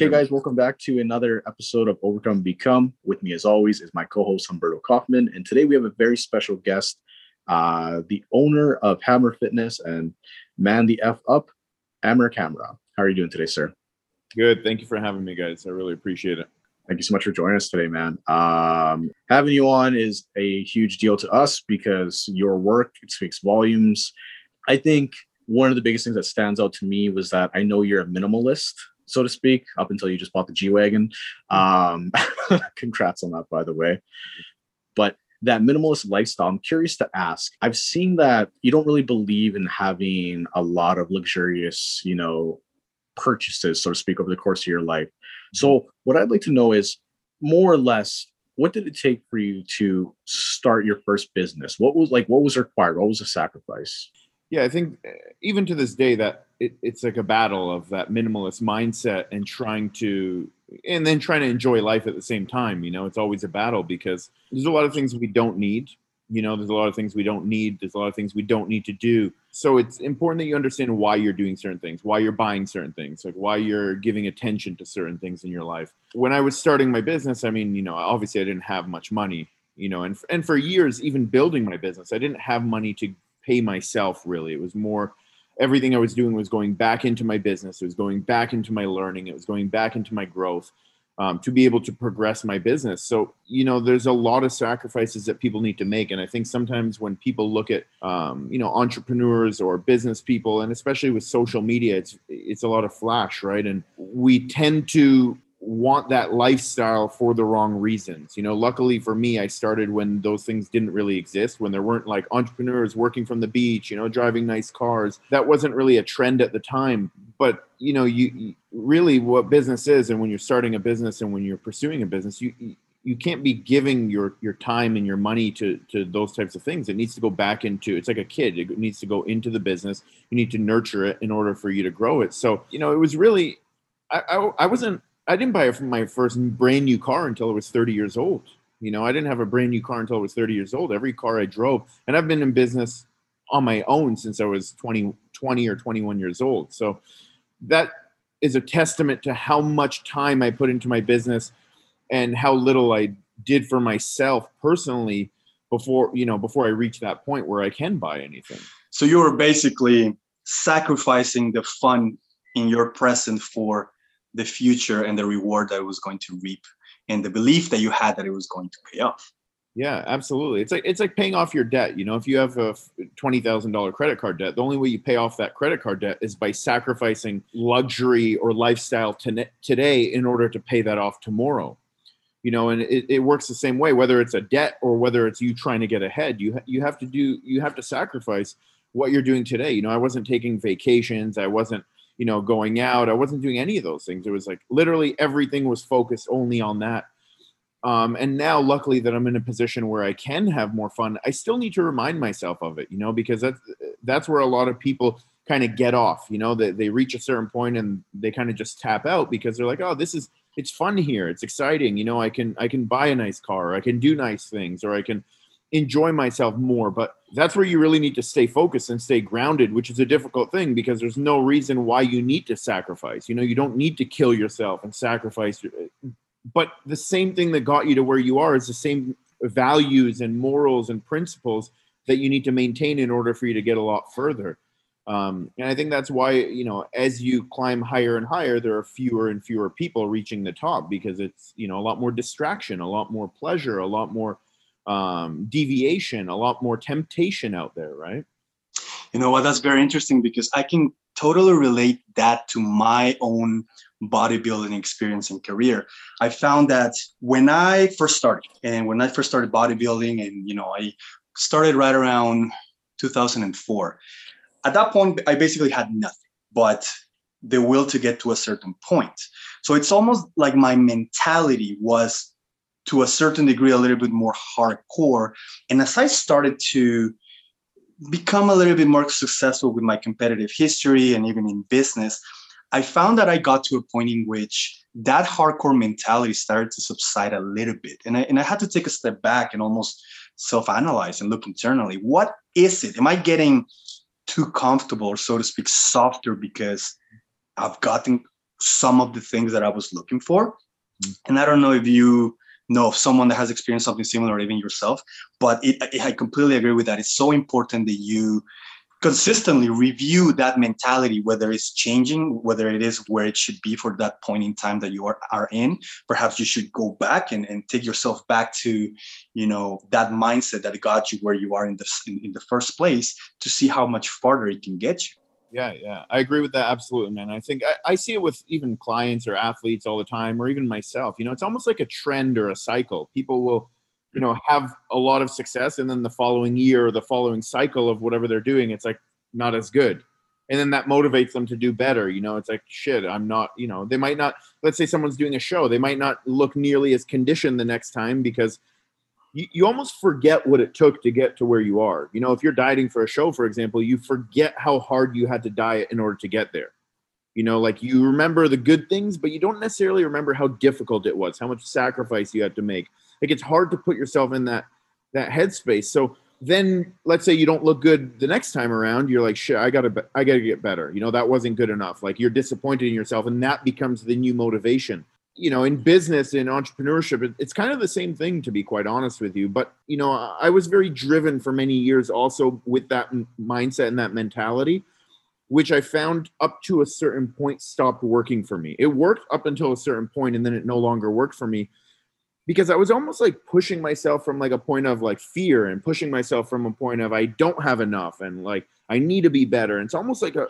Okay, guys, welcome back to another episode of Overcome Become. With me, as always, is my co-host Humberto Kaufman, and today we have a very special guest, uh, the owner of Hammer Fitness and Man the F Up, Amer Kamra. How are you doing today, sir? Good. Thank you for having me, guys. I really appreciate it. Thank you so much for joining us today, man. Um, having you on is a huge deal to us because your work speaks volumes. I think one of the biggest things that stands out to me was that I know you're a minimalist so to speak, up until you just bought the G Wagon. Um, congrats on that, by the way. But that minimalist lifestyle, I'm curious to ask. I've seen that you don't really believe in having a lot of luxurious, you know, purchases, so to speak, over the course of your life. So, what I'd like to know is more or less what did it take for you to start your first business? What was like, what was required? What was the sacrifice? Yeah, I think uh, even to this day that it, it's like a battle of that minimalist mindset and trying to and then trying to enjoy life at the same time you know? It's always a battle because there's a lot of things we don't need you know? There's a lot of things we don't need. There's a lot of things we don't need to do. So it's important that you understand why you're doing certain things why you're buying certain things like why you're giving attention to certain things in your life. When i was starting my business i mean you know obviously i didn't have much money you know? And, and for years even building my business i didn't have money to pay myself really. It was more everything I was doing was going back into my business. It was going back into my learning. It was going back into my growth um, to be able to progress my business. So, you know, there's a lot of sacrifices that people need to make. And I think sometimes when people look at, um, you know, entrepreneurs or business people, and especially with social media, it's, it's a lot of flash, right? And we tend to want that lifestyle for the wrong reasons. You know, luckily for me, I started when those things didn't really exist, when there weren't like entrepreneurs working from the beach, you know, driving nice cars. That wasn't really a trend at the time. But, you know, you, really what business is and when you're starting a business and when you're pursuing a business, you you can't be giving your your time and your money to to those types of things. It needs to go back into it's like a kid. It needs to go into the business. You need to nurture it in order for you to grow it. So, you know, it was really I, I, I wasn't I didn't buy my first brand new car until I was 30 years old. You know, I didn't have a brand new car until I was 30 years old. Every car I drove, and I've been in business on my own since I was 20, 20 or 21 years old. So that is a testament to how much time I put into my business and how little I did for myself personally before, you know, before I reached that point where I can buy anything. So you were basically sacrificing the fun in your present for the future and the reward that it was going to reap and the belief that you had that it was going to pay off. Yeah absolutely. It's like it's like paying off your debt you know if you have a $20000 credit card debt the only way you pay off that credit card debt is by sacrificing luxury or lifestyle to today in order to pay that off tomorrow. You know and it, it works the same way whether it's a debt or whether it's you trying to get ahead you you have to do you have to sacrifice what you're doing today. You know i wasn't taking vacations i wasn't you know, going out. I wasn't doing any of those things. It was like literally everything was focused only on that. Um, and now, luckily, that I'm in a position where I can have more fun. I still need to remind myself of it, you know, because that's that's where a lot of people kind of get off. You know, they, they reach a certain point and they kind of just tap out because they're like, oh, this is it's fun here, it's exciting. You know, I can I can buy a nice car, I can do nice things, or I can enjoy myself more. But that's where you really need to stay focused and stay grounded, which is a difficult thing because there's no reason why you need to sacrifice. You know, you don't need to kill yourself and sacrifice. But the same thing that got you to where you are is the same values and morals and principles that you need to maintain in order for you to get a lot further. Um, and I think that's why, you know, as you climb higher and higher, there are fewer and fewer people reaching the top because it's, you know, a lot more distraction, a lot more pleasure, a lot more um, deviation, a lot more temptation out there, right? You know what? That's very interesting because I can totally relate that to my own bodybuilding experience and career. I found that when I first started, and when I first started bodybuilding, and you know, I started right around 2004. At that point, I basically had nothing but the will to get to a certain point. So it's almost like my mentality was to a certain degree a little bit more hardcore. And as I started to become a little bit more successful with my competitive history and even in business, I found that I got to a point in which that hardcore mentality started to subside a little bit. And I, and I had to take a step back and almost self analyze and look internally. What is it? Am I getting too comfortable or, so to speak, softer because I've gotten some of the things that I was looking for. Mm. And I don't know if you know of someone that has experienced something similar or even yourself, but it, I completely agree with that. It's so important that you consistently review that mentality whether it's changing whether it is where it should be for that point in time that you are, are in perhaps you should go back and, and take yourself back to you know that mindset that got you where you are in the in, in the first place to see how much farther it can get you yeah yeah i agree with that absolutely man i think I, I see it with even clients or athletes all the time or even myself you know it's almost like a trend or a cycle people will you know have a lot of success and then the following year or the following cycle of whatever they're doing it's like not as good and then that motivates them to do better you know it's like shit i'm not you know they might not let's say someone's doing a show they might not look nearly as conditioned the next time because you, you almost forget what it took to get to where you are you know if you're dieting for a show for example you forget how hard you had to diet in order to get there you know like you remember the good things but you don't necessarily remember how difficult it was how much sacrifice you had to make like it's hard to put yourself in that that headspace. So then let's say you don't look good the next time around, you're like, shit, I gotta I gotta get better. You know, that wasn't good enough. Like you're disappointed in yourself, and that becomes the new motivation. You know, in business, in entrepreneurship, it's kind of the same thing, to be quite honest with you. But you know, I was very driven for many years, also with that mindset and that mentality, which I found up to a certain point stopped working for me. It worked up until a certain point, and then it no longer worked for me because I was almost like pushing myself from like a point of like fear and pushing myself from a point of I don't have enough and like I need to be better. And it's almost like a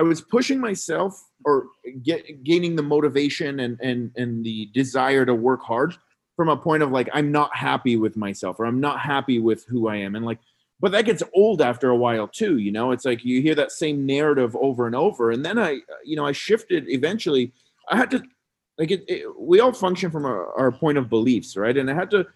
I was pushing myself or get gaining the motivation and and and the desire to work hard from a point of like I'm not happy with myself or I'm not happy with who I am. And like but that gets old after a while too you know? It's like you hear that same narrative over and over. And then I you know I shifted eventually. I had to like it, it, we all function from our, our point of beliefs right? And i had to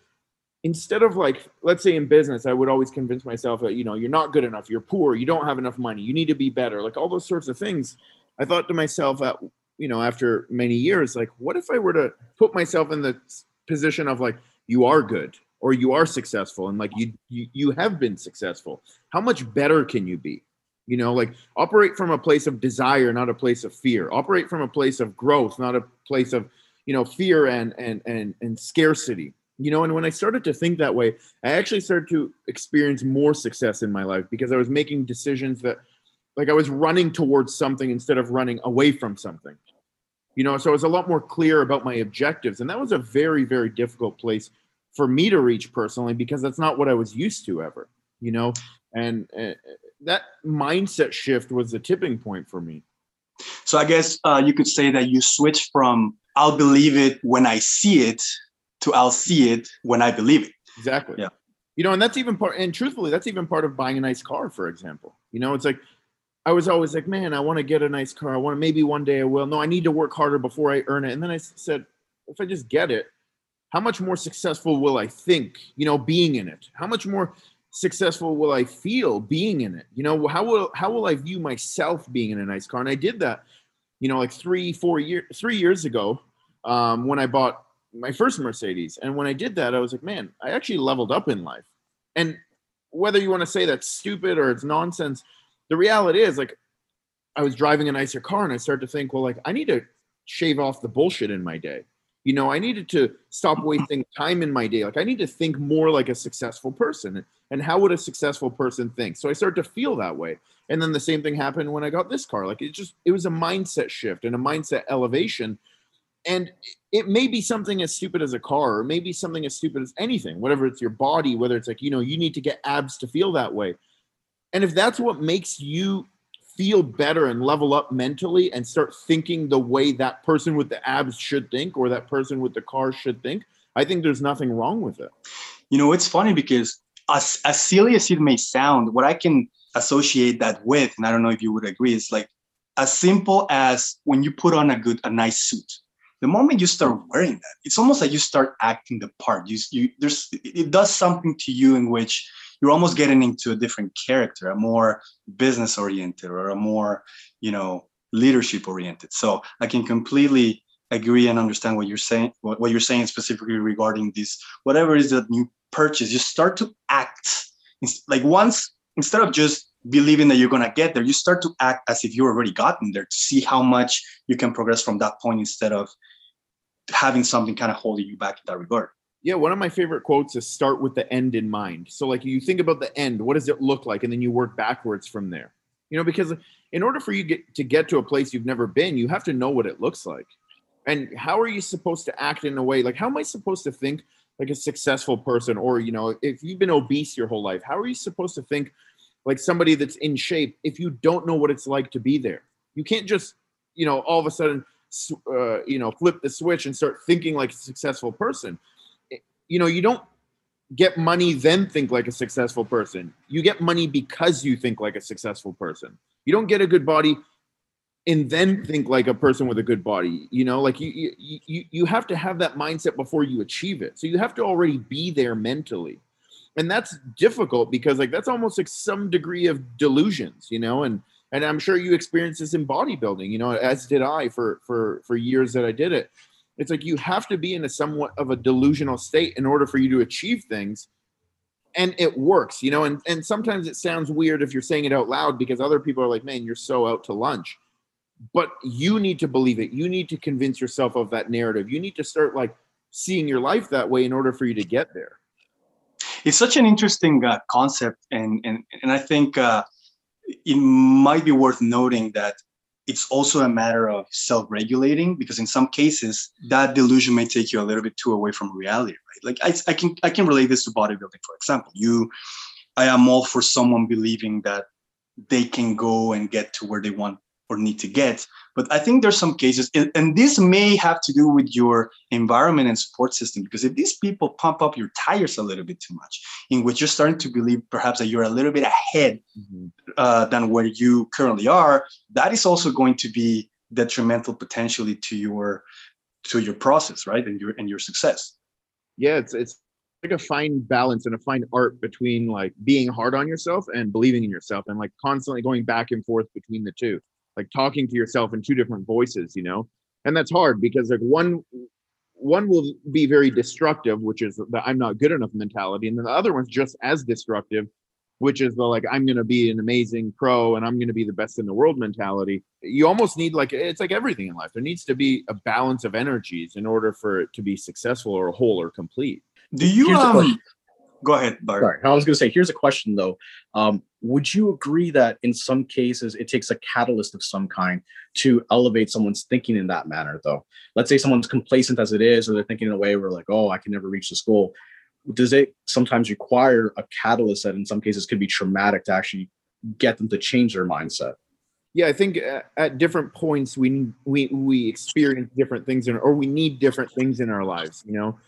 instead of like let's say in business i would always convince myself that you know you're not good enough you're poor you don't have enough money you need to be better like all those sorts of things. I thought to myself that you know after many years like what if i were to put myself in the position of like you are good or you are successful and like you you, you have been successful? How much better can you be? You know like operate from a place of desire not a place of fear. Operate from a place of growth not a place of you know fear and and and, and scarcity you know and when i started to think that way i actually started to experience more success in my life because i was making decisions that like i was running towards something instead of running away from something you know so i was a lot more clear about my objectives and that was a very very difficult place for me to reach personally because that's not what i was used to ever you know and uh, that mindset shift was the tipping point for me. So I guess uh, you could say that you switched from "I'll believe it when I see it" to "I'll see it when I believe it." Exactly. Yeah. You know, and that's even part. And truthfully, that's even part of buying a nice car, for example. You know, it's like I was always like, man, I want to get a nice car. I want to maybe one day I will. No, I need to work harder before I earn it. And then I said, if I just get it, how much more successful will I think? You know, being in it. How much more successful will I feel being in it? You know, how will how will I view myself being in a nice car? And I did that, you know, like three, four years, three years ago, um, when I bought my first Mercedes. And when I did that, I was like, man, I actually leveled up in life. And whether you want to say that's stupid or it's nonsense, the reality is like I was driving a nicer car and I started to think, well, like I need to shave off the bullshit in my day. You know i needed to stop wasting time in my day. Like i need to think more like a successful person and how would a successful person think? So i started to feel that way. And then the same thing happened when i got this car. Like it just it was a mindset shift and a mindset elevation and it may be something as stupid as a car or maybe something as stupid as anything whatever it's your body whether it's like you know you need to get abs to feel that way and if that's what makes you feel better and level up mentally and start thinking the way that person with the abs should think or that person with the car should think, I think there's nothing wrong with it. You know, it's funny because as, as silly as it may sound, what I can associate that with, and I don't know if you would agree, is like as simple as when you put on a good, a nice suit. The moment you start wearing that, it's almost like you start acting the part. You, you there's it does something to you in which you're almost getting into a different character, a more business oriented or a more, you know, leadership oriented. So I can completely agree and understand what you're saying, what, what you're saying specifically regarding this, whatever is that new purchase, you start to act like once, instead of just believing that you're going to get there, you start to act as if you already gotten there to see how much you can progress from that point instead of having something kind of holding you back in that regard. Yeah, one of my favorite quotes is start with the end in mind. So like you think about the end, what does it look like and then you work backwards from there. You know, because in order for you get to get to a place you've never been, you have to know what it looks like. And how are you supposed to act in a way like how am I supposed to think like a successful person or you know, if you've been obese your whole life, how are you supposed to think like somebody that's in shape if you don't know what it's like to be there? You can't just, you know, all of a sudden uh, you know, flip the switch and start thinking like a successful person you know, you don't get money then think like a successful person. You get money because you think like a successful person. You don't get a good body and then think like a person with a good body. You know, like you you you have to have that mindset before you achieve it. So you have to already be there mentally. And that's difficult because like that's almost like some degree of delusions, you know, and and I'm sure you experienced this in bodybuilding, you know, as did I for for for years that I did it. It's like you have to be in a somewhat of a delusional state in order for you to achieve things and it works you know and, and sometimes it sounds weird if you're saying it out loud because other people are like man you're so out to lunch. But you need to believe it. You need to convince yourself of that narrative. You need to start like seeing your life that way in order for you to get there. It's such an interesting uh, concept and, and and i think uh, it might be worth noting that it's also a matter of self-regulating because in some cases that delusion may take you a little bit too away from reality right? Like I, I can i can relate this to bodybuilding for example. You i am all for someone believing that they can go and get to where they want or need to get. But I think there's some cases, and this may have to do with your environment and support system, because if these people pump up your tires a little bit too much, in which you're starting to believe perhaps that you're a little bit ahead mm-hmm. uh, than where you currently are, that is also going to be detrimental potentially to your to your process, right, and your and your success. Yeah, it's it's like a fine balance and a fine art between like being hard on yourself and believing in yourself and like constantly going back and forth between the two like talking to yourself in two different voices you know? And that's hard because like one one will be very destructive which is the i'm not good enough mentality and then the other one's just as destructive which is the like i'm going to be an amazing pro and i'm going to be the best in the world mentality. You almost need like it's like everything in life. There needs to be a balance of energies in order for it to be successful or whole or complete. Do you um go ahead Bart. sorry i was going to say here's a question though. Um would you agree that in some cases it takes a catalyst of some kind to elevate someone's thinking in that manner though? Let's say someone's complacent as it is or they're thinking in a way where like oh i can never reach this goal does it sometimes require a catalyst that in some cases could be traumatic to actually get them to change their mindset? Yeah i think uh, at different points we we we experience different things in, or we need different things in our lives you know?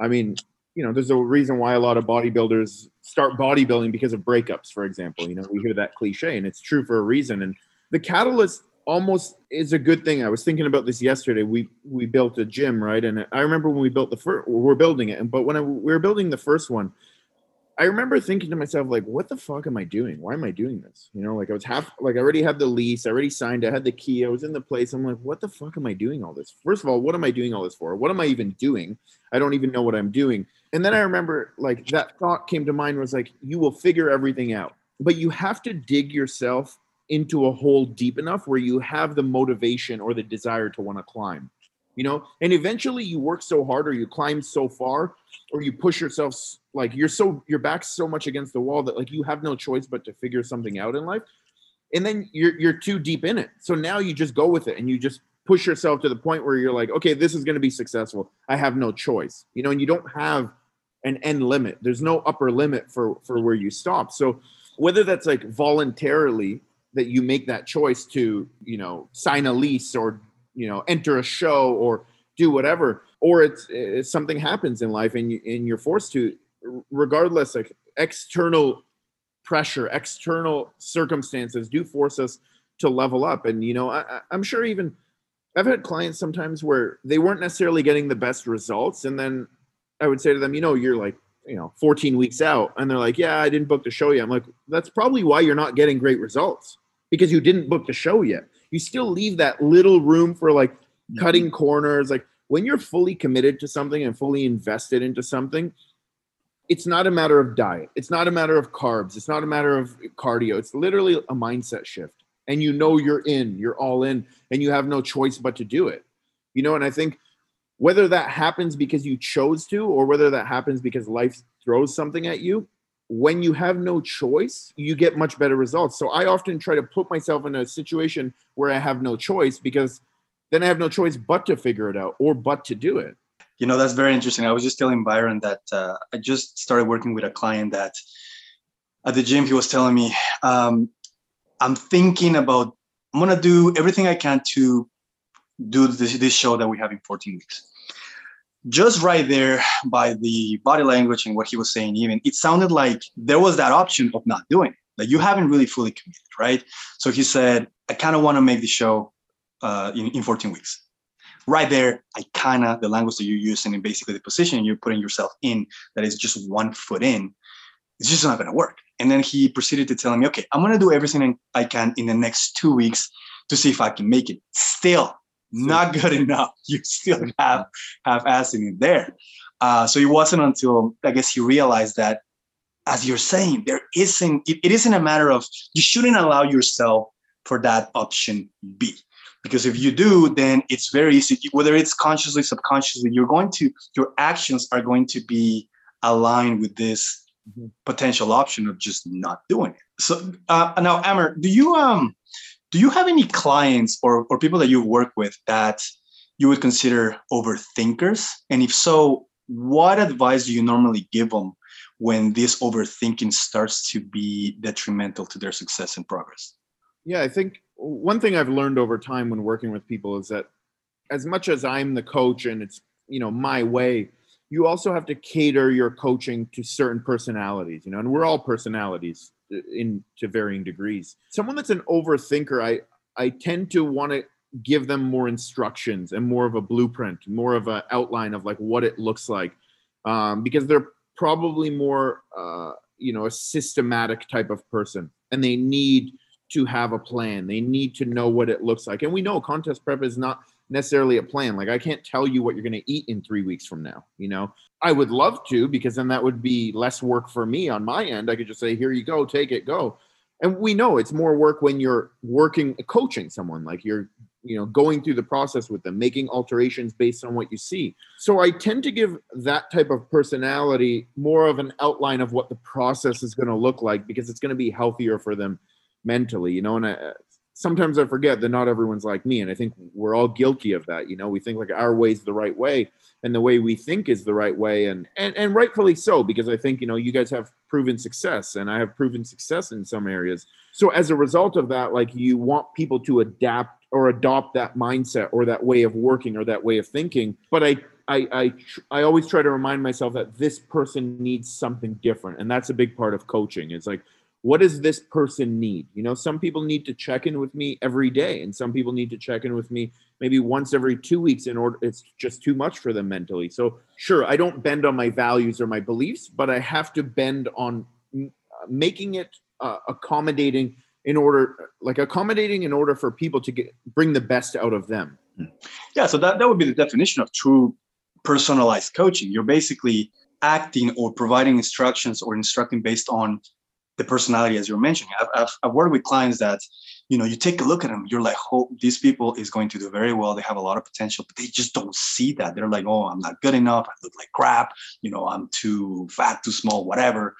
I mean you know, there's a reason why a lot of bodybuilders start bodybuilding because of breakups, for example. You know, we hear that cliche and it's true for a reason. And the catalyst almost is a good thing. I was thinking about this yesterday. We we built a gym, right? And I remember when we built the first, we're building it. But when I, we were building the first one, I remember thinking to myself, like, what the fuck am I doing? Why am I doing this? You know, like I was half, like I already had the lease, I already signed, I had the key, I was in the place. I'm like, what the fuck am I doing all this? First of all, what am I doing all this for? What am I even doing? I don't even know what I'm doing. And then I remember, like, that thought came to mind was like, you will figure everything out, but you have to dig yourself into a hole deep enough where you have the motivation or the desire to want to climb you know? And eventually you work so hard or you climb so far or you push yourself like you're so your back's so much against the wall that like you have no choice but to figure something out in life. And then you're you're too deep in it. So now you just go with it and you just push yourself to the point where you're like okay this is going to be successful. I have no choice you know? And you don't have an end limit. There's no upper limit for for where you stop. So whether that's like voluntarily that you make that choice to you know sign a lease or you know enter a show or do whatever or it's, it's something happens in life and, you, and you're forced to regardless like external pressure external circumstances do force us to level up. And you know I, i'm sure even i've had clients sometimes where they weren't necessarily getting the best results. And then i would say to them you know you're like you know 14 weeks out. And they're like yeah i didn't book the show yet. I'm like that's probably why you're not getting great results because you didn't book the show yet you still leave that little room for like cutting corners. Like when you're fully committed to something and fully invested into something, it's not a matter of diet. It's not a matter of carbs. It's not a matter of cardio. It's literally a mindset shift. And you know you're in, you're all in, and you have no choice but to do it. You know, and I think whether that happens because you chose to or whether that happens because life throws something at you, when you have no choice, you get much better results. So I often try to put myself in a situation where I have no choice because then I have no choice but to figure it out or but to do it. You know, that's very interesting. I was just telling Byron that uh, I just started working with a client that at the gym, he was telling me, um, I'm thinking about, I'm going to do everything I can to do this, this show that we have in 14 weeks. Just right there by the body language and what he was saying, even it sounded like there was that option of not doing it. Like you haven't really fully committed, right? So he said, I kind of want to make the show uh, in, in 14 weeks right there, I kind of the language that you're using and basically the position you're putting yourself in that is just one foot in, it's just not going to work. And then he proceeded to tell me, okay, I'm going to do everything I can in the next two weeks to see if I can make it. Still not good enough. You still have have ass in it there. Uh, so it wasn't until I guess he realized that, as you're saying, there isn't. It, it isn't a matter of you shouldn't allow yourself for that option B because if you do then it's very easy whether it's consciously subconsciously you're going to your actions are going to be aligned with this mm-hmm. potential option of just not doing it so uh, now Amer, do you um do you have any clients or, or people that you work with that you would consider overthinkers? And if so what advice do you normally give them when this overthinking starts to be detrimental to their success and progress? Yeah i think one thing I've learned over time when working with people is that as much as I'm the coach and it's you know my way, you also have to cater your coaching to certain personalities, you know, and we're all personalities in to varying degrees. Someone that's an overthinker, I I tend to want to give them more instructions and more of a blueprint, more of an outline of like what it looks like, um, because they're probably more uh, you know a systematic type of person, and they need to have a plan. They need to know what it looks like. And we know contest prep is not necessarily a plan. Like I can't tell you what you're going to eat in 3 weeks from now, you know. I would love to because then that would be less work for me on my end. I could just say here you go, take it, go. And we know it's more work when you're working coaching someone like you're you know going through the process with them making alterations based on what you see so i tend to give that type of personality more of an outline of what the process is going to look like because it's going to be healthier for them mentally, you know, and I, sometimes I forget that not everyone's like me. And I think we're all guilty of that. You know, we think like our way's the right way and the way we think is the right way. And, and, and rightfully so, because I think, you know, you guys have proven success and I have proven success in some areas. So as a result of that, like you want people to adapt or adopt that mindset or that way of working or that way of thinking. But I, I, I, I always try to remind myself that this person needs something different. And that's a big part of coaching. It's like, what does this person need? You know some people need to check in with me every day and some people need to check in with me maybe once every two weeks in order it's just too much for them mentally. So sure i don't bend on my values or my beliefs but i have to bend on making it uh, accommodating in order like accommodating in order for people to get bring the best out of them. Yeah so that, that would be the definition of true personalized coaching. You're basically acting or providing instructions or instructing based on the personality as you're mentioning. I've, I've, I've, worked with clients that, you know, you take a look at them, you're like, oh, these people is going to do very well. They have a lot of potential, but they just don't see that. They're like, oh, I'm not good enough. I look like crap. You know, I'm too fat, too small, whatever.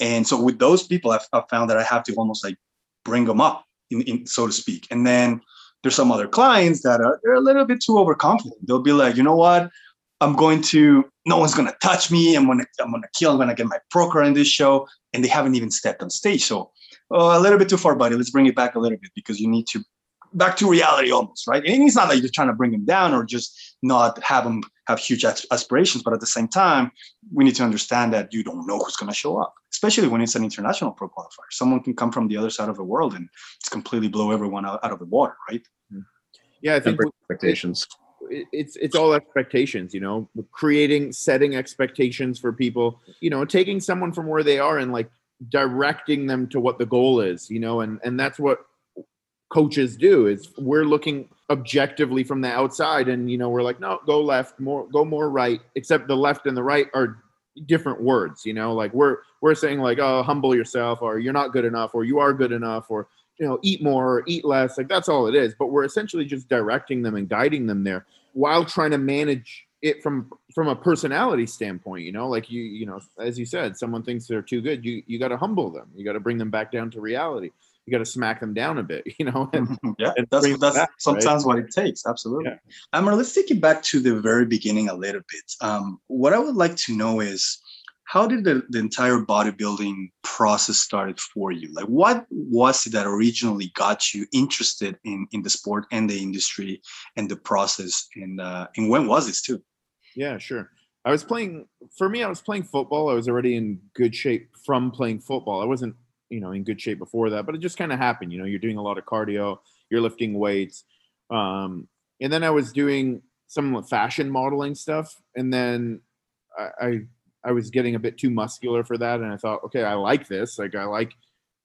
And so with those people, I've, I've found that I have to almost like bring them up, in, in, so to speak. And then there's some other clients that are they're a little bit too overconfident. They'll be like, you know what? I'm going to, no one's going to touch me. I'm going to, I'm going to kill. I'm going to get my pro card in this show. And they haven't even stepped on stage. So uh, a little bit too far, buddy. Let's bring it back a little bit because you need to back to reality almost, right? And it's not like you're trying to bring them down or just not have them have huge aspirations. But at the same time, we need to understand that you don't know who's going to show up, especially when it's an international pro qualifier. Someone can come from the other side of the world and it's completely blow everyone out, out of the water, right? Yeah, I think expectations it's it's all expectations you know? Creating setting expectations for people you know taking someone from where they are and like directing them to what the goal is you know? And and that's what coaches do is we're looking objectively from the outside and you know we're like no go left more go more right except the left and the right are different words you know? Like we're we're saying like oh humble yourself or you're not good enough or you are good enough or you know eat more or eat less like that's all it is. But we're essentially just directing them and guiding them there while trying to manage it from from a personality standpoint you know like you you know as you said someone thinks they're too good you you got to humble them you got to bring them back down to reality you got to smack them down a bit you know and, yeah and that's that's back, sometimes right? what it takes absolutely Yeah. Amer, let's take it back to the very beginning a little bit um, what i would like to know is how did the, the entire bodybuilding process started for you like what was it that originally got you interested in in the sport and the industry and the process and uh, and when was this too Yeah, sure. I was playing for me, I was playing football. I was already in good shape from playing football. I wasn't, you know, in good shape before that, but it just kind of happened. You know, you're doing a lot of cardio, you're lifting weights. Um, and then I was doing some fashion modeling stuff. And then I, I I was getting a bit too muscular for that. And I thought, okay, I like this. Like I like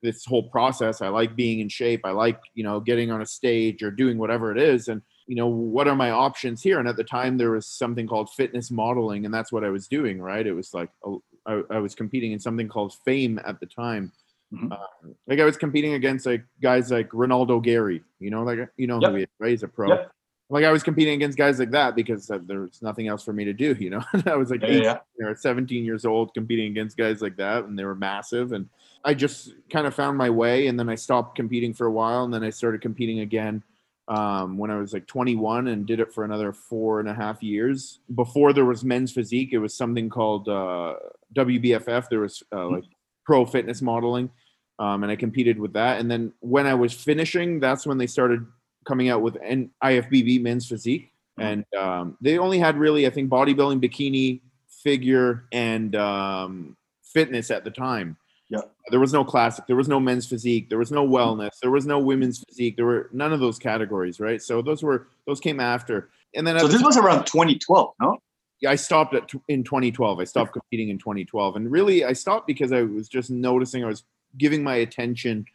this whole process. I like being in shape. I like, you know, getting on a stage or doing whatever it is. And you know what are my options here and at the time there was something called fitness modeling and that's what i was doing right it was like a- I, I was competing in something called fame at the time Mhm. Um, like i was competing against like guys like ronaldo gary you know like you know Yep. who he is right he's a pro Yep. Like i was competing against guys like that because uh, there was nothing else for me to do you know i was like Yeah, yeah, 18 or 17 years old competing against guys like that and they were massive and i just kind of found my way and then i stopped competing for a while and then i started competing again um, when I was like 21 and did it for another four and a half years. Before there was men's physique, it was something called uh, WBFF. There was uh, like pro fitness modeling, um, and I competed with that. And then when I was finishing, that's when they started coming out with N- IFBB men's physique, and um, they only had really, I think, bodybuilding, bikini, figure, and um, fitness at the time. Yeah. There was no classic. There was no men's physique. There was no wellness. There was no women's physique. There were none of those categories, right? So those were those came after. And then so this was around 2012 no I stopped at in 2012. I stopped competing in 2012, and really I stopped because I was just noticing I was giving my attention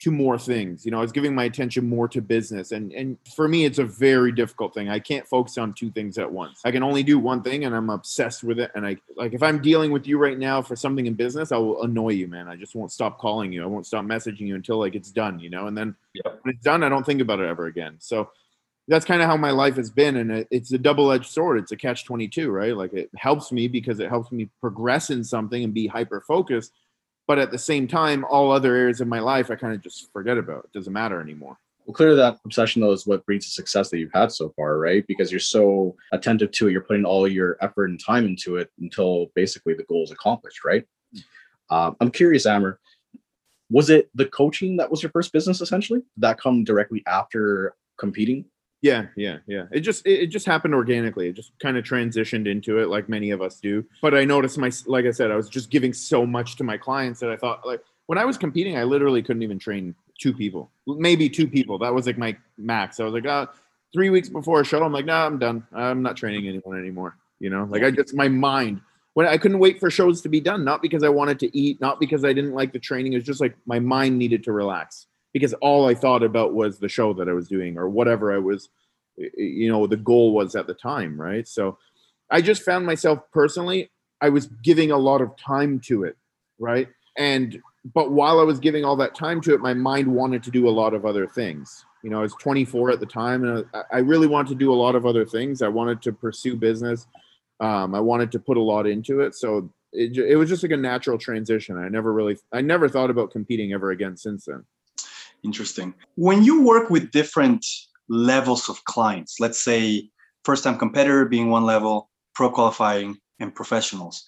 to more things. You know, I was giving my attention more to business, and and for me, it's a very difficult thing. I can't focus on two things at once. I can only do one thing, and I'm obsessed with it. And I like if I'm dealing with you right now for something in business, I will annoy you, man. I just won't stop calling you. I won't stop messaging you until like it's done. You know, and then Yep. when it's done, I don't think about it ever again. So that's kind of how my life has been and it's a double-edged sword it's a catch 22 right like it helps me because it helps me progress in something and be hyper focused but at the same time all other areas of my life i kind of just forget about it doesn't matter anymore Well, clearly that obsession though is what brings the success that you've had so far, right? Because you're so attentive to it, you're putting all your effort and time into it until basically the goal is accomplished, right? Um, I'm curious, Amer, was it the coaching that was your first business essentially? Did that come directly after competing? Yeah yeah yeah. It just it, it just happened organically. It just kind of transitioned into it like many of us do. But i noticed my like i said i was just giving so much to my clients that i thought like when i was competing i literally couldn't even train two people. Maybe two people. That was like my max. I was like uh three weeks before a show. I'm like no nah, i'm done. I'm not training anyone anymore. You know? Like i just my mind when i couldn't wait for shows to be done not because i wanted to eat not because i didn't like the training it was just like my mind needed to relax because all I thought about was the show that I was doing or whatever I was, you know, the goal was at the time, right? So I just found myself personally, I was giving a lot of time to it, right? And but while I was giving all that time to it, my mind wanted to do a lot of other things. You know, I was 24 at the time, and I, I really wanted to do a lot of other things. I wanted to pursue business. Um, I wanted to put a lot into it, so it, it was just like a natural transition. I never really, I never thought about competing ever again since then. Interesting. When you work with different levels of clients, let's say first time competitor being one level, pro qualifying, and professionals,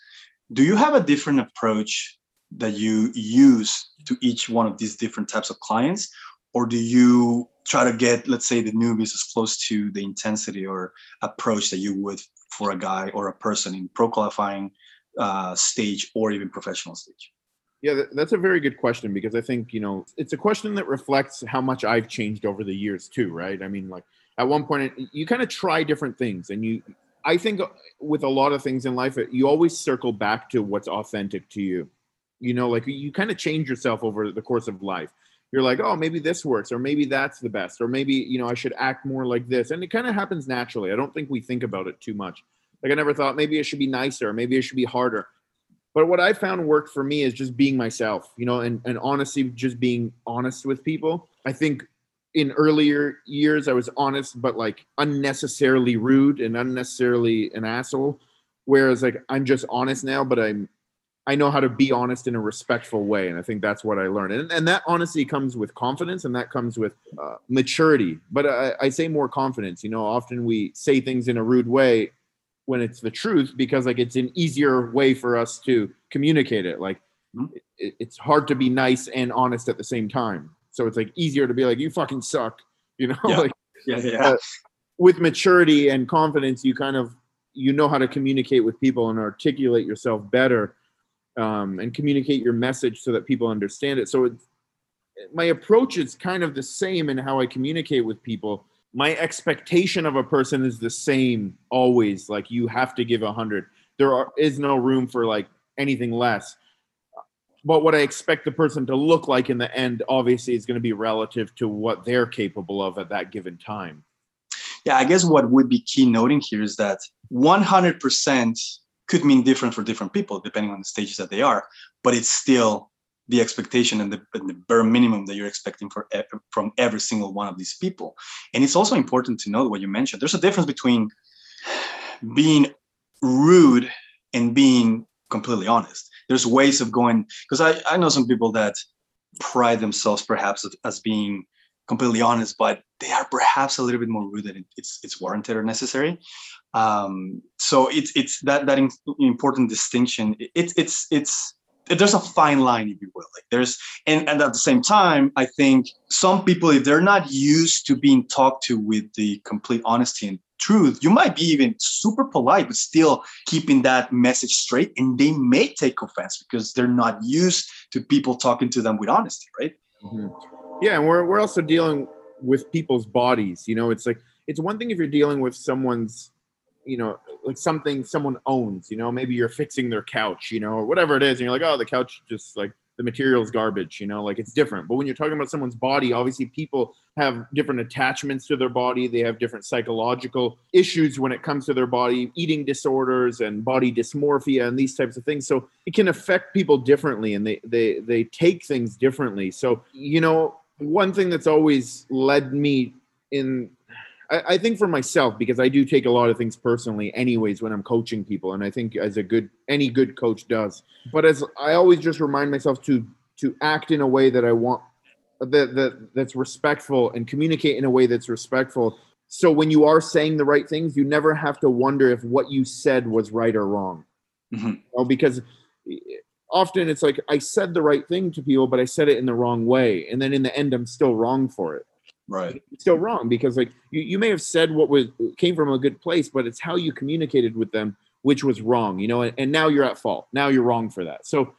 do you have a different approach that you use to each one of these different types of clients? Or do you try to get, let's say, the newbies as close to the intensity or approach that you would for a guy or a person in pro qualifying uh, stage or even professional stage? Yeah, that's a very good question because I think, you know, it's a question that reflects how much I've changed over the years too, right? I mean, like at one point you kind of try different things and you I think uh, with a lot of things in life uh, you always circle back to what's authentic to you. You know, like you kind of change yourself over the course of life. You're like, "Oh, maybe this works or maybe that's the best or maybe, you know, I should act more like this." And it kind of happens naturally. I don't think we think about it too much. Like I never thought maybe it should be nicer, maybe it should be harder But what I found worked for me is just being myself, you know, and, and honestly, just being honest with people. I think in earlier years, I was honest, but like unnecessarily rude and unnecessarily an asshole. Whereas like I'm just honest now, but I'm I know how to be honest in a respectful way, and I think that's what I learned. And, and that honesty comes with confidence, and that comes with uh, maturity. But I, I say more confidence. You know, often we say things in a rude way when it's the truth because like it's an easier way for us to communicate it. Like mm-hmm. it, it's hard to be nice and honest at the same time. So it's like easier to be like, "You fucking suck," you know. Yeah. like yeah, yeah. Uh, with maturity and confidence, you kind of you know how to communicate with people and articulate yourself better um, and communicate your message so that people understand it. So it's my approach is kind of the same in how I communicate with people. My expectation of a person is the same always. Like you have to give a hundred. There are, is no room for like anything less. But what I expect the person to look like in the end, obviously, is going to be relative to what they're capable of at that given time. Yeah, I guess what would be key noting here is that 100% could mean different for different people depending on the stages that they are but it's still the expectation and the, and the bare minimum that you're expecting for from every single one of these people. And it's also important to know what you mentioned. There's a difference between being rude and being completely honest. There's ways of going because I, I know some people that pride themselves perhaps as being completely honest but they are perhaps a little bit more rude than it's it's warranted or necessary. Um, so it's it's that that important distinction. It's it's it's there's a fine line if you will. Like there's and, and at the same time i think some people if they're not used to being talked to with the complete honesty and truth you might be even super polite but still keeping that message straight and they may take offense because they're not used to people talking to them with honesty right? Mm-hmm. yeah and we're, we're also dealing with people's bodies you know? It's like it's one thing if you're dealing with someone's you know, like something someone owns, you know, maybe you're fixing their couch, you know, or whatever it is. And you're like, oh, the couch just like the material's garbage, you know, like it's different. But when you're talking about someone's body, obviously people have different attachments to their body. They have different psychological issues when it comes to their body, eating disorders and body dysmorphia and these types of things. So it can affect people differently and they they they take things differently. So, you know, one thing that's always led me in I, I think for myself because I do take a lot of things personally, anyways, when I'm coaching people, and I think as a good any good coach does. But as I always just remind myself to to act in a way that I want that that that's respectful and communicate in a way that's respectful. So when you are saying the right things, you never have to wonder if what you said was right or wrong. Mm-hmm. You know, because often it's like I said the right thing to people, but I said it in the wrong way, and then in the end, I'm still wrong for it right. It's still wrong because like you, you may have said what was came from a good place but it's how you communicated with them which was wrong you know and, and now you're at fault. Now you're wrong for that. So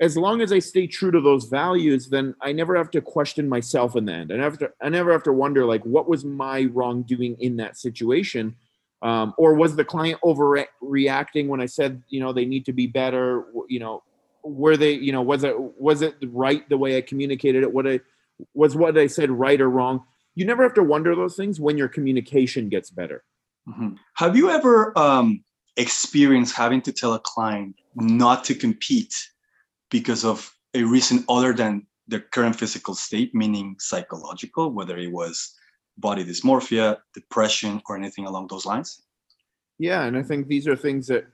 as long as i stay true to those values then i never have to question myself in the end. I never have to, i never have to wonder like what was my wrongdoing in that situation um, or was the client overreacting when i said you know they need to be better? You know were they you know was it was it right the way i communicated it? What i was what I said right or wrong? You never have to wonder those things when your communication gets better. Mm-hmm. Have you ever um, experienced having to tell a client not to compete because of a reason other than their current physical state, meaning psychological, whether it was body dysmorphia, depression, or anything along those lines? Yeah, and I think these are things that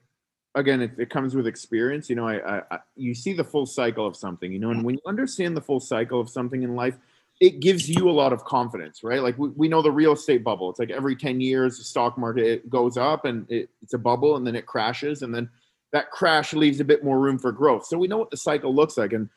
again it, it, comes with experience you know I, I, I, you see the full cycle of something you know and mm. when you understand the full cycle of something in life it gives you a lot of confidence right? Like we, we know the real estate bubble. It's like every 10 years the stock market goes up and it, it's a bubble and then it crashes and then that crash leaves a bit more room for growth. So we know what the cycle looks like. And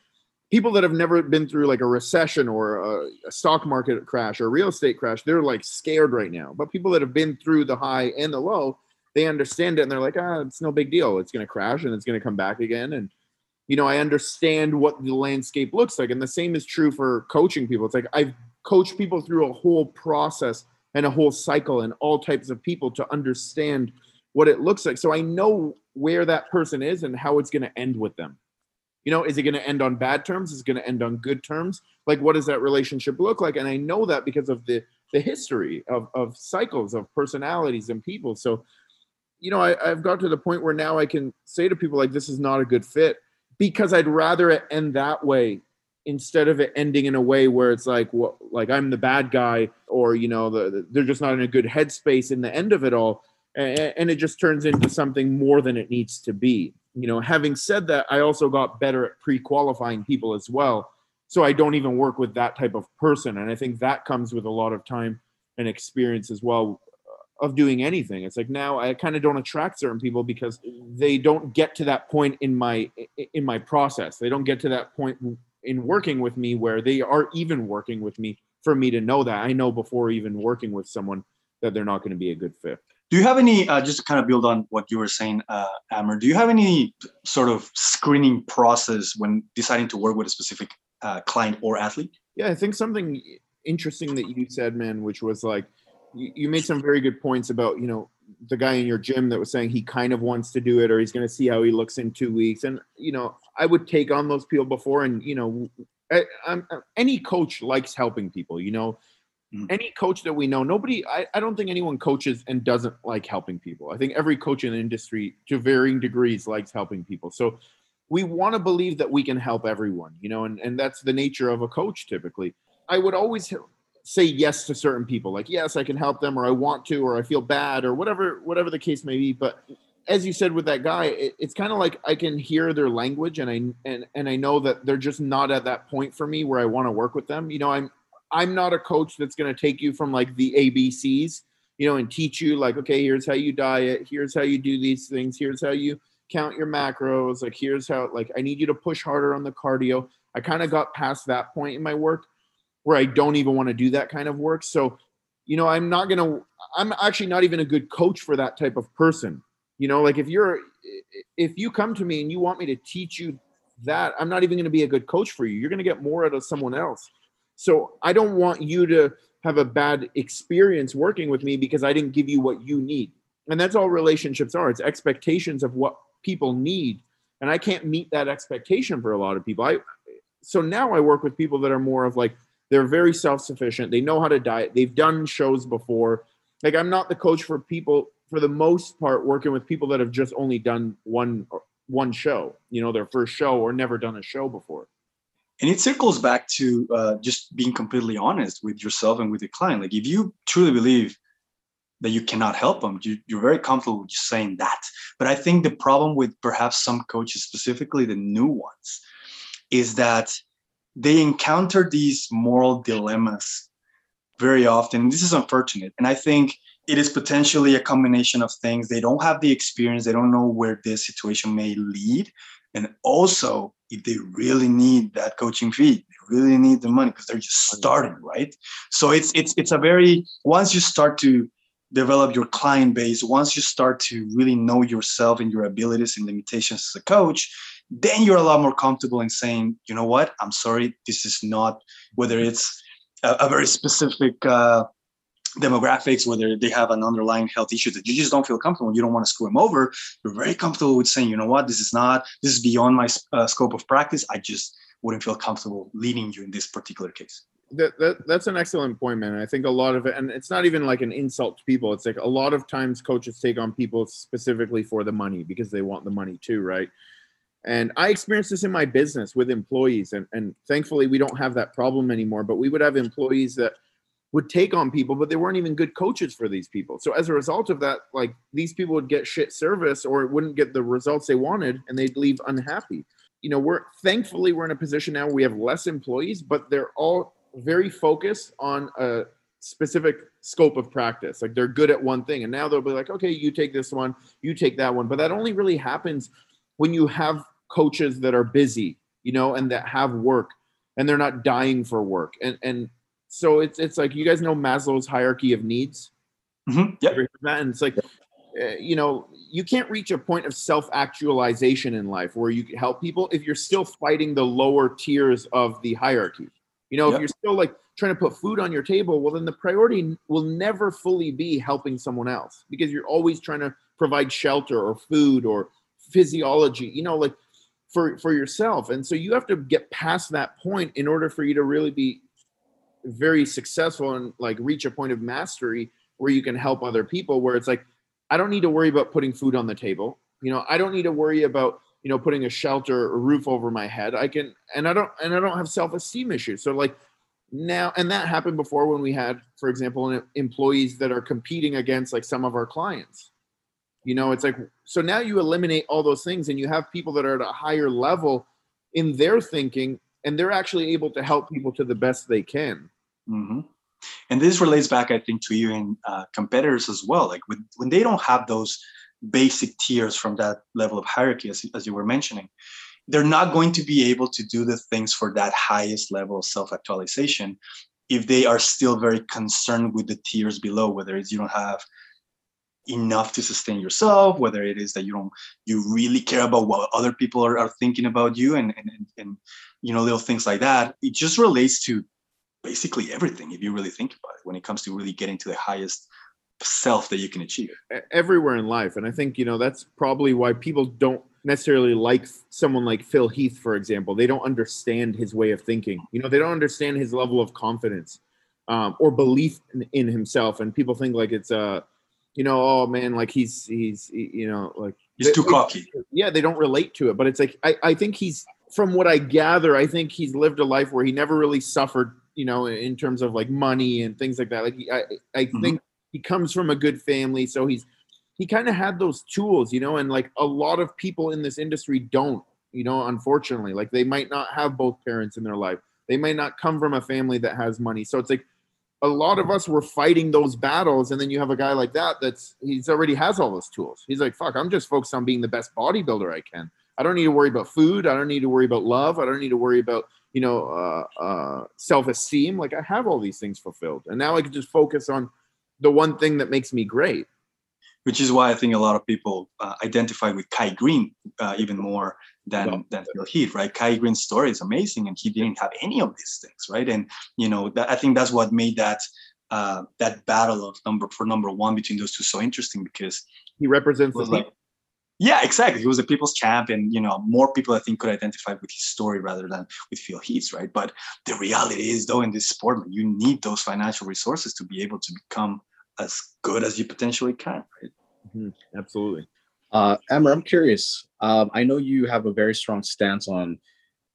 people that have never been through like a recession or a, a stock market crash or a real estate crash they're like scared right now. But people that have been through the high and the low they understand it and they're like, ah, it's no big deal. It's going to crash and it's going to come back again. And, you know, I understand what the landscape looks like. And the same is true for coaching people. It's like I've coached people through a whole process and a whole cycle and all types of people to understand what it looks like. So I know where that person is and how it's going to end with them. You know, is it going to end on bad terms? Is it going to end on good terms? Like, what does that relationship look like? And I know that because of the the history of, of cycles of personalities and people. So you know, I, I've got to the point where now I can say to people like, this is not a good fit because I'd rather it end that way instead of it ending in a way where it's like, what, like I'm the bad guy or, you know, the, the, they're just not in a good headspace in the end of it all. And, and it just turns into something more than it needs to be. You know, having said that, I also got better at pre-qualifying people as well. So I don't even work with that type of person. And I think that comes with a lot of time and experience as well of doing anything. It's like now I kind of don't attract certain people because they don't get to that point in my in my process. They don't get to that point in working with me where they are even working with me for me to know that I know before even working with someone that they're not going to be a good fit. Do you have any uh, just to kind of build on what you were saying, uh, Amer? Do you have any sort of screening process when deciding to work with a specific uh, client or athlete? Yeah, I think something interesting that you said, man, which was like you, you made some very good points about you know the guy in your gym that was saying he kind of wants to do it or he's going to see how he looks in two weeks. And you know i would take on those people before and you know I, I'm, any coach likes helping people you know? Mm. any coach that we know nobody I, I don't think anyone coaches and doesn't like helping people. I think every coach in the industry to varying degrees likes helping people. So we want to believe that we can help everyone you know and, and that's the nature of a coach typically. I would always say yes to certain people like yes i can help them or i want to or i feel bad or whatever whatever the case may be. But as you said with that guy it, it's kind of like i can hear their language and i and and i know that they're just not at that point for me where i want to work with them. You know i'm i'm not a coach that's going to take you from like the abcs you know and teach you like okay here's how you diet here's how you do these things here's how you count your macros like here's how like i need you to push harder on the cardio. I kind of got past that point in my work where I don't even want to do that kind of work. So, you know, I'm not going to, I'm actually not even a good coach for that type of person. You know, like if you're, if you come to me and you want me to teach you that, I'm not even going to be a good coach for you. You're going to get more out of someone else. So I don't want you to have a bad experience working with me because I didn't give you what you need. And that's all relationships are. It's expectations of what people need. And I can't meet that expectation for a lot of people. I so now I work with people that are more of like, they're very self-sufficient. They know how to diet. They've done shows before. Like I'm not the coach for people for the most part working with people that have just only done one one show, you know, their first show or never done a show before. And it circles back to uh, just being completely honest with yourself and with the client. Like if you truly believe that you cannot help them, you, you're very comfortable just saying that. But I think the problem with perhaps some coaches, specifically the new ones, is that they encounter these moral dilemmas very often. This is unfortunate. And I think it is potentially a combination of things. They don't have the experience, they don't know where this situation may lead. And also, if they really need that coaching fee, they really need the money because they're just starting, right? So it's it's it's a very once you start to develop your client base, once you start to really know yourself and your abilities and limitations as a coach, then you're a lot more comfortable in saying, you know what, I'm sorry, this is not whether it's a, a very specific uh, demographics, whether they have an underlying health issue that you just don't feel comfortable, you don't want to screw them over. You're very comfortable with saying, you know what, this is not, this is beyond my uh, scope of practice. I just wouldn't feel comfortable leading you in this particular case. That, that, that's an excellent point, man. I think a lot of it, and it's not even like an insult to people. It's like a lot of times coaches take on people specifically for the money because they want the money too, right? And I experienced this in my business with employees. And, and thankfully, we don't have that problem anymore. But we would have employees that would take on people, but they weren't even good coaches for these people. So as a result of that, like these people would get shit service or wouldn't get the results they wanted and they'd leave unhappy. You know, we're thankfully we're in a position now we have less employees, but they're all very focused on a specific scope of practice. Like they're good at one thing. And now they'll be like, okay, you take this one, you take that one. But that only really happens when you have coaches that are busy, you know, and that have work and they're not dying for work. And and so it's it's like you guys know Maslow's hierarchy of needs. Mm-hmm. Yeah. And it's like uh, you know, you can't reach a point of self-actualization in life where you can help people if you're still fighting the lower tiers of the hierarchy. You know, yep. if you're still like trying to put food on your table, well, then the priority will never fully be helping someone else because you're always trying to provide shelter or food or physiology. You know, like for for yourself and so you have to get past that point in order for you to really be very successful and like reach a point of mastery where you can help other people where it's like I don't need to worry about putting food on the table. You know, I don't need to worry about you know putting a shelter or roof over my head. I can, and I don't, and I don't have self esteem issues. So like now, and that happened before when we had, for example, employees that are competing against like some of our clients. You know, it's like so now you eliminate all those things, and you have people that are at a higher level in their thinking, and they're actually able to help people to the best they can. Mm-hmm. And this relates back, I think, to even uh, competitors as well. Like when, when they don't have those basic tiers from that level of hierarchy, as, as you were mentioning, they're not going to be able to do the things for that highest level of self-actualization if they are still very concerned with the tiers below, whether it's you don't have enough to sustain yourself, whether it is that you don't you really care about what other people are, are thinking about you and, and and you know little things like that. It just relates to basically everything if you really think about it when it comes to really getting to the highest self that you can achieve. Everywhere in life. And i think you know that's probably why people don't necessarily like someone like phil heath for example. They don't understand his way of thinking. You know they don't understand his level of confidence um, or belief in, in, himself. And people think like it's uh you know oh man like he's he's you know like he's too cocky yeah they don't relate to it but it's like i i think he's from what i gather i think he's lived a life where he never really suffered you know, in terms of like money and things like that. Like I, I mm-hmm. think he comes from a good family, so he's he kind of had those tools, you know, and like a lot of people in this industry don't, you know, unfortunately, like they might not have both parents in their life. They might not come from a family that has money. So it's like a lot of us were fighting those battles, and then you have a guy like that that's he's already has all those tools. He's like, fuck, I'm just focused on being the best bodybuilder I can. I don't need to worry about food. I don't need to worry about love. I don't need to worry about you know uh, uh, self-esteem like i have all these things fulfilled and now i can just focus on the one thing that makes me great which is why i think a lot of people uh, identify with kai greene uh, even more than yeah. than phil heath right kai greene's story is amazing and he didn't have any of these things right and you know that, i think that's what made that uh, that battle of number for number one between those two so interesting because he represents the like, yeah, exactly. He was a people's champ, and you know, more people I think could identify with his story rather than with Phil Heath's, right? But the reality is, though, in this sport, you need those financial resources to be able to become as good as you potentially can, right? Mm-hmm. Absolutely. Uh, Amer, I'm curious. Um, I know you have a very strong stance on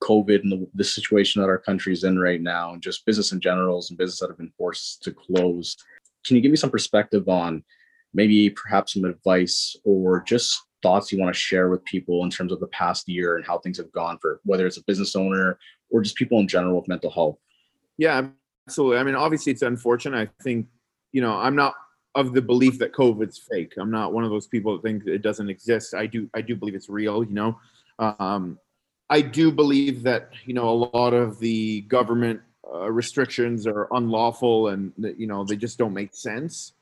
COVID and the, the situation that our country's in right now, and just business in general and business that have been forced to close. Can you give me some perspective on maybe perhaps some advice or just thoughts you want to share with people in terms of the past year and how things have gone for whether it's a business owner or just people in general with mental health? Yeah, absolutely. I mean, obviously, it's unfortunate. I think, you know, I'm not of the belief that COVID's fake. I'm not one of those people that think it doesn't exist. I do. I do believe it's real. You know, um, I do believe that you know a lot of the government uh, restrictions are unlawful and you know they just don't make sense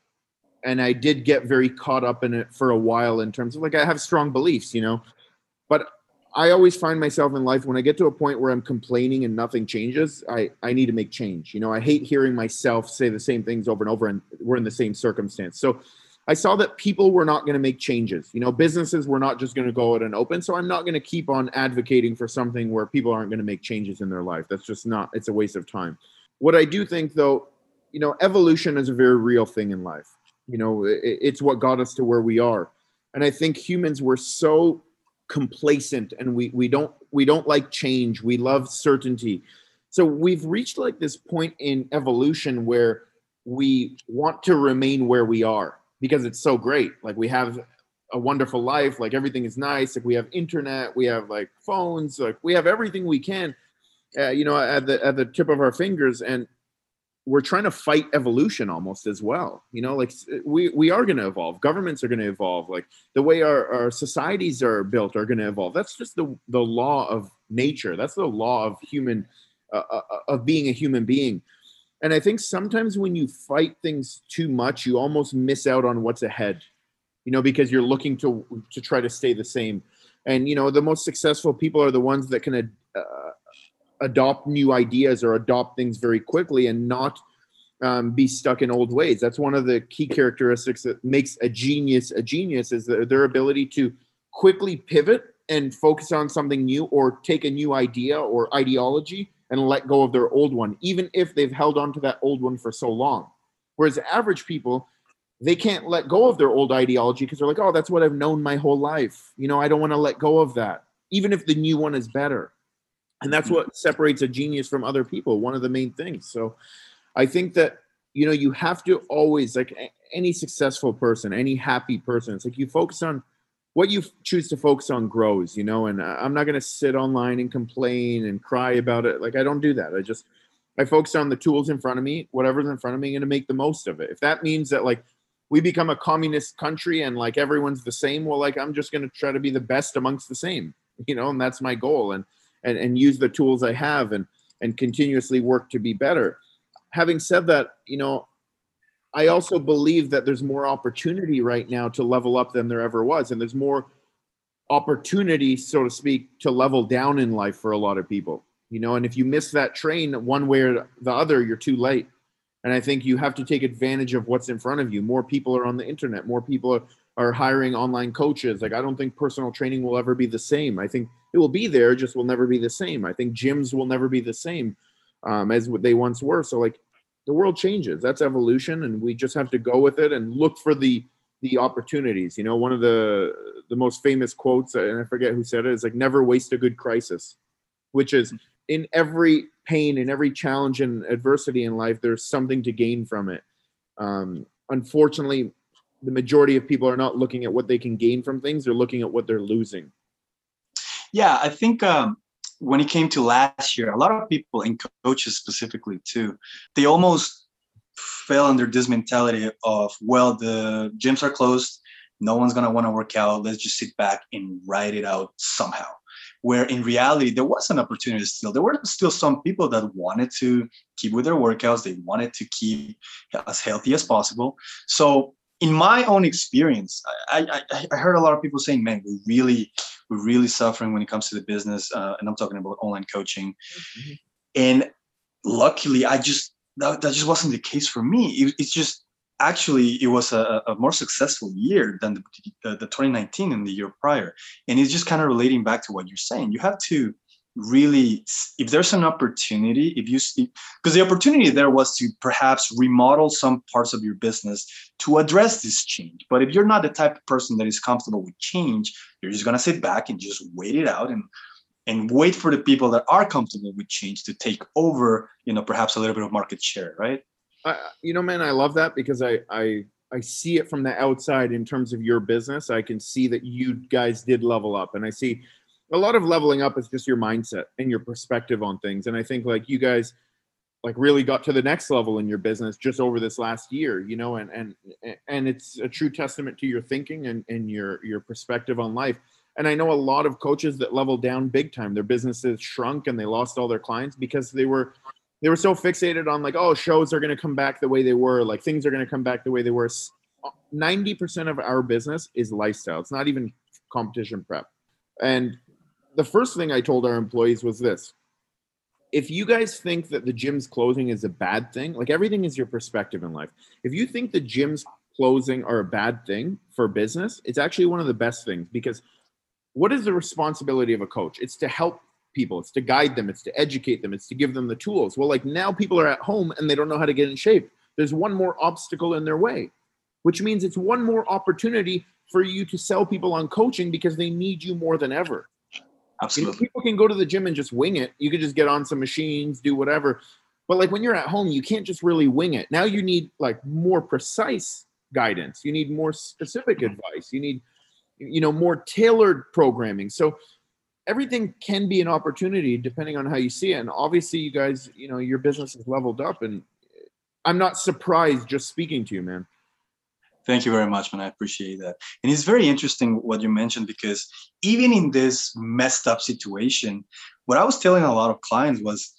and I did get very caught up in it for a while in terms of like I have strong beliefs, you know, but I always find myself in life when I get to a point where I'm complaining and nothing changes, I I need to make change. You know, I hate hearing myself say the same things over and over and we're in the same circumstance. So I saw that people were not going to make changes. You know, businesses were not just going to go out and open. So I'm not going to keep on advocating for something where people aren't going to make changes in their life. That's just not, it's a waste of time. What I do think though, you know, evolution is a very real thing in life you know it, it's what got us to where we are and i think humans were so complacent and we we don't we don't like change. We love certainty. So we've reached like this point in evolution where we want to remain where we are because it's so great. Like we have a wonderful life. Like everything is nice. Like we have internet. We have like phones. Like we have everything we can uh, you know at the at the tip of our fingers. And we're trying to fight evolution almost as well you know like we we are going to evolve. Governments are going to evolve. Like the way our, our societies are built are going to evolve. That's just the the law of nature. That's the law of human uh, uh, uh, of being a human being. And i think sometimes when you fight things too much you almost miss out on what's ahead you know because you're looking to to try to stay the same. And you know the most successful people are the ones that can uh, adopt new ideas or adopt things very quickly and not um, be stuck in old ways. That's one of the key characteristics that makes a genius a genius is their, their ability to quickly pivot and focus on something new or take a new idea or ideology and let go of their old one, even if they've held on to that old one for so long. Whereas average people, they can't let go of their old ideology because they're like, oh, that's what I've known my whole life. You know, I don't want to let go of that, even if the new one is better. And that's what separates a genius from other people, one of the main things. So I think that, you know, you have to always, like any successful person, any happy person, it's like you focus on what you choose to focus on grows, you know, and uh, I'm not going to sit online and complain and cry about it. Like, I don't do that. I just, I focus on the tools in front of me, whatever's in front of me, and to make the most of it. If that means that, like, we become a communist country and like everyone's the same well like i'm just going to try to be the best amongst the same you know and that's my goal and and and use the tools i have and and continuously work to be better having said that you know i also believe that there's more opportunity right now to level up than there ever was and there's more opportunity so to speak to level down in life for a lot of people you know and if you miss that train one way or the other you're too late and I think you have to take advantage of what's in front of you. More people are on the internet. More people are, are hiring online coaches. Like I don't think personal training will ever be the same. I think it will be there, just will never be the same. I think gyms will never be the same um, as what they once were. So like the world changes. That's evolution, and we just have to go with it and look for the the opportunities. You know, one of the the most famous quotes, and I forget who said it, is like "Never waste a good crisis," which is in every pain in every challenge and adversity in life, there's something to gain from it. Um, unfortunately, the majority of people are not looking at what they can gain from things; they're looking at what they're losing. Yeah, I think um, when it came to last year, a lot of people and coaches specifically too, they almost fell under this mentality of, well, the gyms are closed, no one's gonna want to work out. Let's just sit back and ride it out somehow where in reality there was an opportunity still there were still some people that wanted to keep with their workouts they wanted to keep as healthy as possible so in my own experience i i, I heard a lot of people saying man we really we're really suffering when it comes to the business uh, and i'm talking about online coaching. Mm-hmm. and luckily i just that, that just wasn't the case for me. It, it's just actually it was a, a, more successful year than the, the, the 2019 and the year prior. And it's just kind of relating back to what you're saying. You have to really if there's an opportunity if you because the opportunity there was to perhaps remodel some parts of your business to address this change but if you're not the type of person that is comfortable with change you're just going to sit back and just wait it out and and wait for the people that are comfortable with change to take over you know perhaps a little bit of market share right you know, man, I love that because I, I, I see it from the outside in terms of your business. I can see that you guys did level up, and I see a lot of leveling up is just your mindset and your perspective on things. And I think like you guys, like really got to the next level in your business just over this last year, you know, and and and it's a true testament to your thinking and and your your perspective on life. And I know a lot of coaches that leveled down big time. Their businesses shrunk and they lost all their clients because they were they were so fixated on like oh shows are going to come back the way they were like things are going to come back the way they were 90% of our business is lifestyle it's not even competition prep and the first thing i told our employees was this. If you guys think that the gym's closing is a bad thing like everything is your perspective in life. If you think the gym's closing are a bad thing for business it's actually one of the best things because what is the responsibility of a coach? It's to help people. It's to guide them. It's to educate them. It's to give them the tools. Well like now people are at home and they don't know how to get in shape. There's one more obstacle in their way which means it's one more opportunity for you to sell people on coaching because they need you more than ever absolutely you know, people can go to the gym and just wing it. You can just get on some machines do whatever. But like when you're at home you can't just really wing it. Now you need like more precise guidance. You need more specific mm-hmm. advice. You need you know more tailored programming. So everything can be an opportunity depending on how you see it. And obviously, you guys, you know, your business is leveled up, and I'm not surprised just speaking to you, man. Thank you very much, man. I appreciate that. And it's very interesting what you mentioned because even in this messed up situation, what I was telling a lot of clients was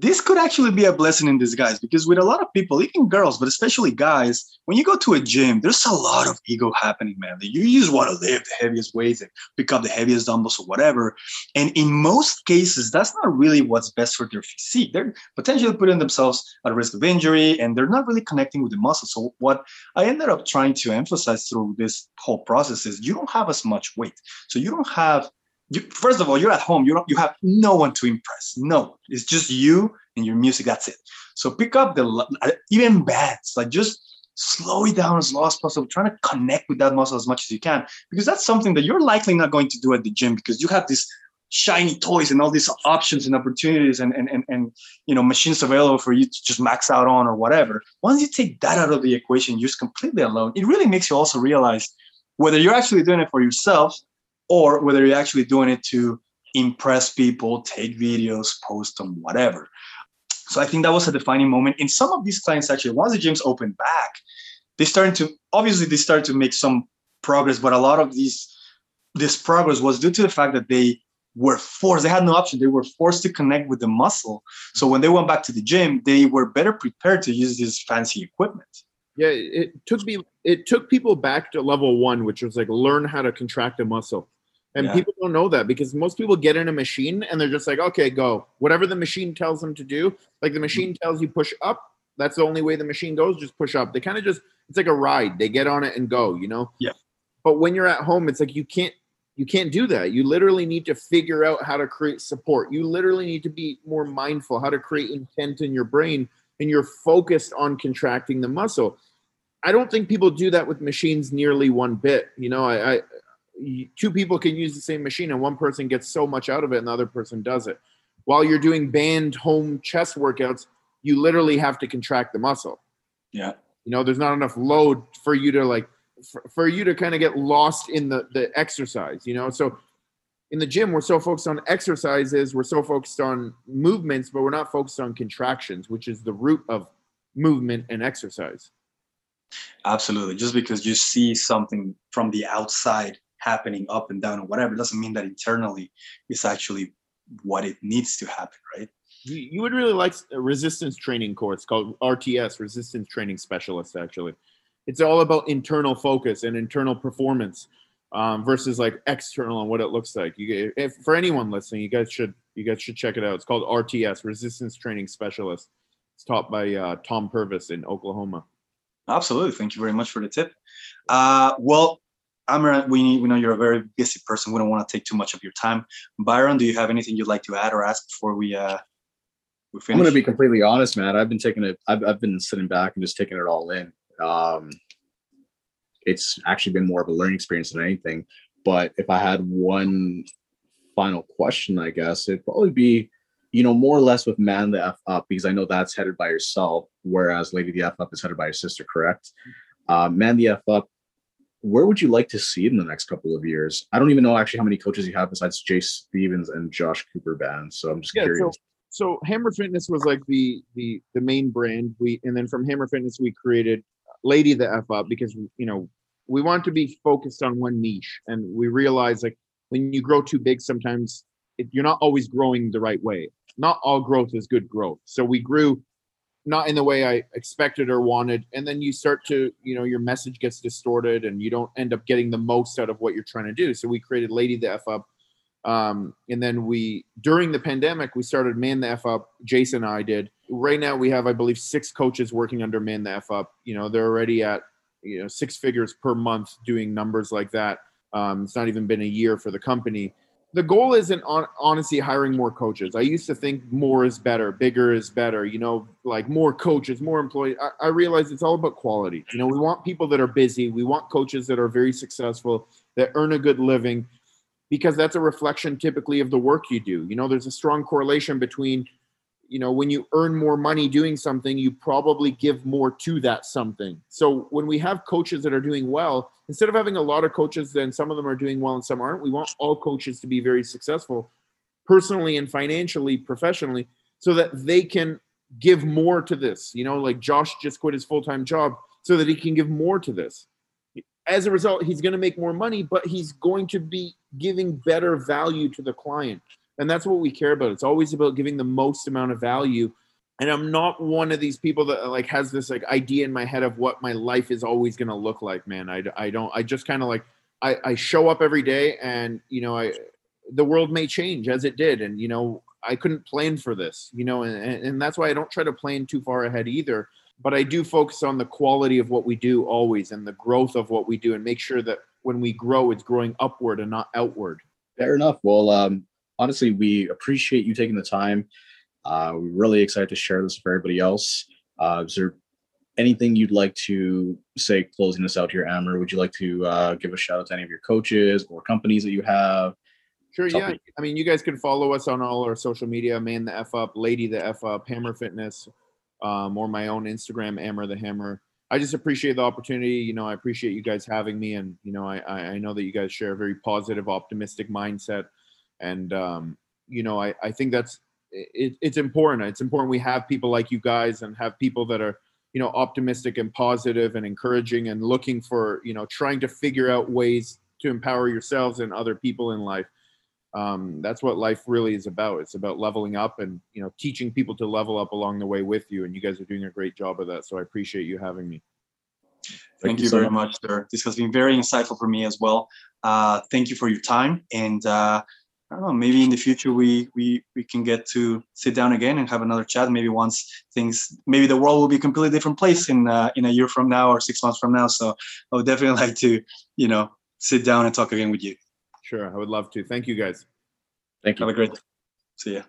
this could actually be a blessing in disguise because with a lot of people, even girls, but especially guys, when you go to a gym, there's a lot of ego happening, man. You just want to lift the heaviest weights and pick up the heaviest dumbbells or whatever. And in most cases, that's not really what's best for their physique. They're potentially putting themselves at risk of injury and they're not really connecting with the muscle. So, what I ended up trying to emphasize through this whole process is you don't have as much weight. So, you don't have you, first of all, you're at home. You don't. You have no one to impress. No, one. it's just you and your music. That's it. So pick up the uh, even bands. Like just slow it down as low as possible, trying to connect with that muscle as much as you can, because that's something that you're likely not going to do at the gym because you have this shiny toys and all these options and opportunities and, and, and, and you know machines available for you to just max out on or whatever once you take that out of the equation you're just completely alone it really makes you also realize whether you're actually doing it for yourself or whether you're actually doing it to impress people take videos post them whatever so i think that was a defining moment in some of these clients actually once the gyms opened back they started to obviously they started to make some progress but a lot of these this progress was due to the fact that they were forced, they had no option. They were forced to connect with the muscle. So when they went back to the gym, they were better prepared to use this fancy equipment. Yeah, it took me it took people back to level one, which was like learn how to contract a muscle. And yeah. people don't know that because most people get in a machine and they're just like, okay, go. Whatever the machine tells them to do, like the machine tells you push up, that's the only way the machine goes, just push up. They kind of just it's like a ride. They get on it and go, you know? Yeah. But when you're at home, it's like you can't you can't do that. You literally need to figure out how to create support. You literally need to be more mindful, how to create intent in your brain, and you're focused on contracting the muscle. I don't think people do that with machines nearly one bit. You know, I, I two people can use the same machine and one person gets so much out of it and the other person does it. While you're doing band home chest workouts, you literally have to contract the muscle. Yeah. You know, there's not enough load for you to like for, for you to kind of get lost in the the exercise you know so in the gym we're so focused on exercises we're so focused on movements but we're not focused on contractions which is the root of movement and exercise absolutely just because you see something from the outside happening up and down or whatever it doesn't mean that internally is actually what it needs to happen right you, would really like a resistance training course called rts resistance training specialist actually it's all about internal focus and internal performance um, versus like external and what it looks like. You, if for anyone listening, you guys should you guys should check it out. It's called RTS, Resistance Training Specialist. It's taught by uh, Tom Purvis in Oklahoma. Absolutely, thank you very much for the tip. Uh, well, We we know you're a very busy person. We don't want to take too much of your time. Byron, do you have anything you'd like to add or ask before we uh, we finish? I'm going to be completely honest, man. I've been taking it. I've I've been sitting back and just taking it all in. Um, it's actually been more of a learning experience than anything. But if I had one final question, I guess it'd probably be, you know, more or less with Man the F Up, because I know that's headed by yourself, whereas Lady the F Up is headed by your sister, correct? Uh, Man the F Up, where would you like to see in the next couple of years? I don't even know actually how many coaches you have besides Jay Stevens and Josh Cooper Band. So I'm just yeah, curious. So- so Hammer Fitness was like the the the main brand. We and then from Hammer Fitness we created Lady the F Up because you know we want to be focused on one niche, and we realize like when you grow too big, sometimes it, you're not always growing the right way. Not all growth is good growth. So we grew not in the way I expected or wanted, and then you start to you know your message gets distorted, and you don't end up getting the most out of what you're trying to do. So we created Lady the F Up. Um, and then we during the pandemic we started man the f up. Jason and i did. Right now we have i believe six coaches working under man the f up. You know they're already at you know six figures per month doing numbers like that. Um, it's not even been a year for the company the goal isn't on honestly hiring more coaches. I used to think more is better bigger is better you know like more coaches more employees. I, I realize it's all about quality. You know we want people that are busy. We want coaches that are very successful that earn a good living because that's a reflection typically of the work you do. You know there's a strong correlation between you know when you earn more money doing something you probably give more to that something. So when we have coaches that are doing well instead of having a lot of coaches then some of them are doing well and some aren't. We want all coaches to be very successful personally and financially professionally so that they can give more to this. You know like josh just quit his full-time job so that he can give more to this. As a result he's going to make more money but he's going to be giving better value to the client. And that's what we care about. It's always about giving the most amount of value and i'm not one of these people that like has this like idea in my head of what my life is always going to look like man. I, I don't i just kind of like I, I show up every day and you know i the world may change as it did and you know i couldn't plan for this you know and, and that's why i don't try to plan too far ahead either. But i do focus on the quality of what we do always and the growth of what we do and make sure that when we grow it's growing upward and not outward. Fair enough. Well um honestly, we appreciate you taking the time. Uh, we're really excited to share this with everybody else. Uh, is there anything you'd like to say closing this out here, Amer? Would you like to uh, give a shout out to any of your coaches or companies that you have? Sure. Yeah. I mean, you guys can follow us on all our social media, Man the F Up, Lady the F Up, Hammer Fitness, um, or my own Instagram, Amer the Hammer. I just appreciate the opportunity. You know, I appreciate you guys having me, and you know, I I I know that you guys share a very positive, optimistic mindset, and um, you know, I I think that's it, it's important. It's important we have people like you guys and have people that are you know optimistic and positive and encouraging and looking for you know trying to figure out ways to empower yourselves and other people in life um, that's what life really is about it's about leveling up and you know teaching people to level up along the way with you and you guys are doing a great job of that so i appreciate you having me Thank, you, so very much, sir. This has been very insightful for me as well. Uh, thank you for your time, and uh, I don't know, maybe in the future we we we can get to sit down again and have another chat. Maybe once things, maybe the world will be a completely different place in uh, in a year from now or six months from now. So I would definitely like to, you know, sit down and talk again with you. sure i would love to thank you guys Thank you. Have a great. See ya.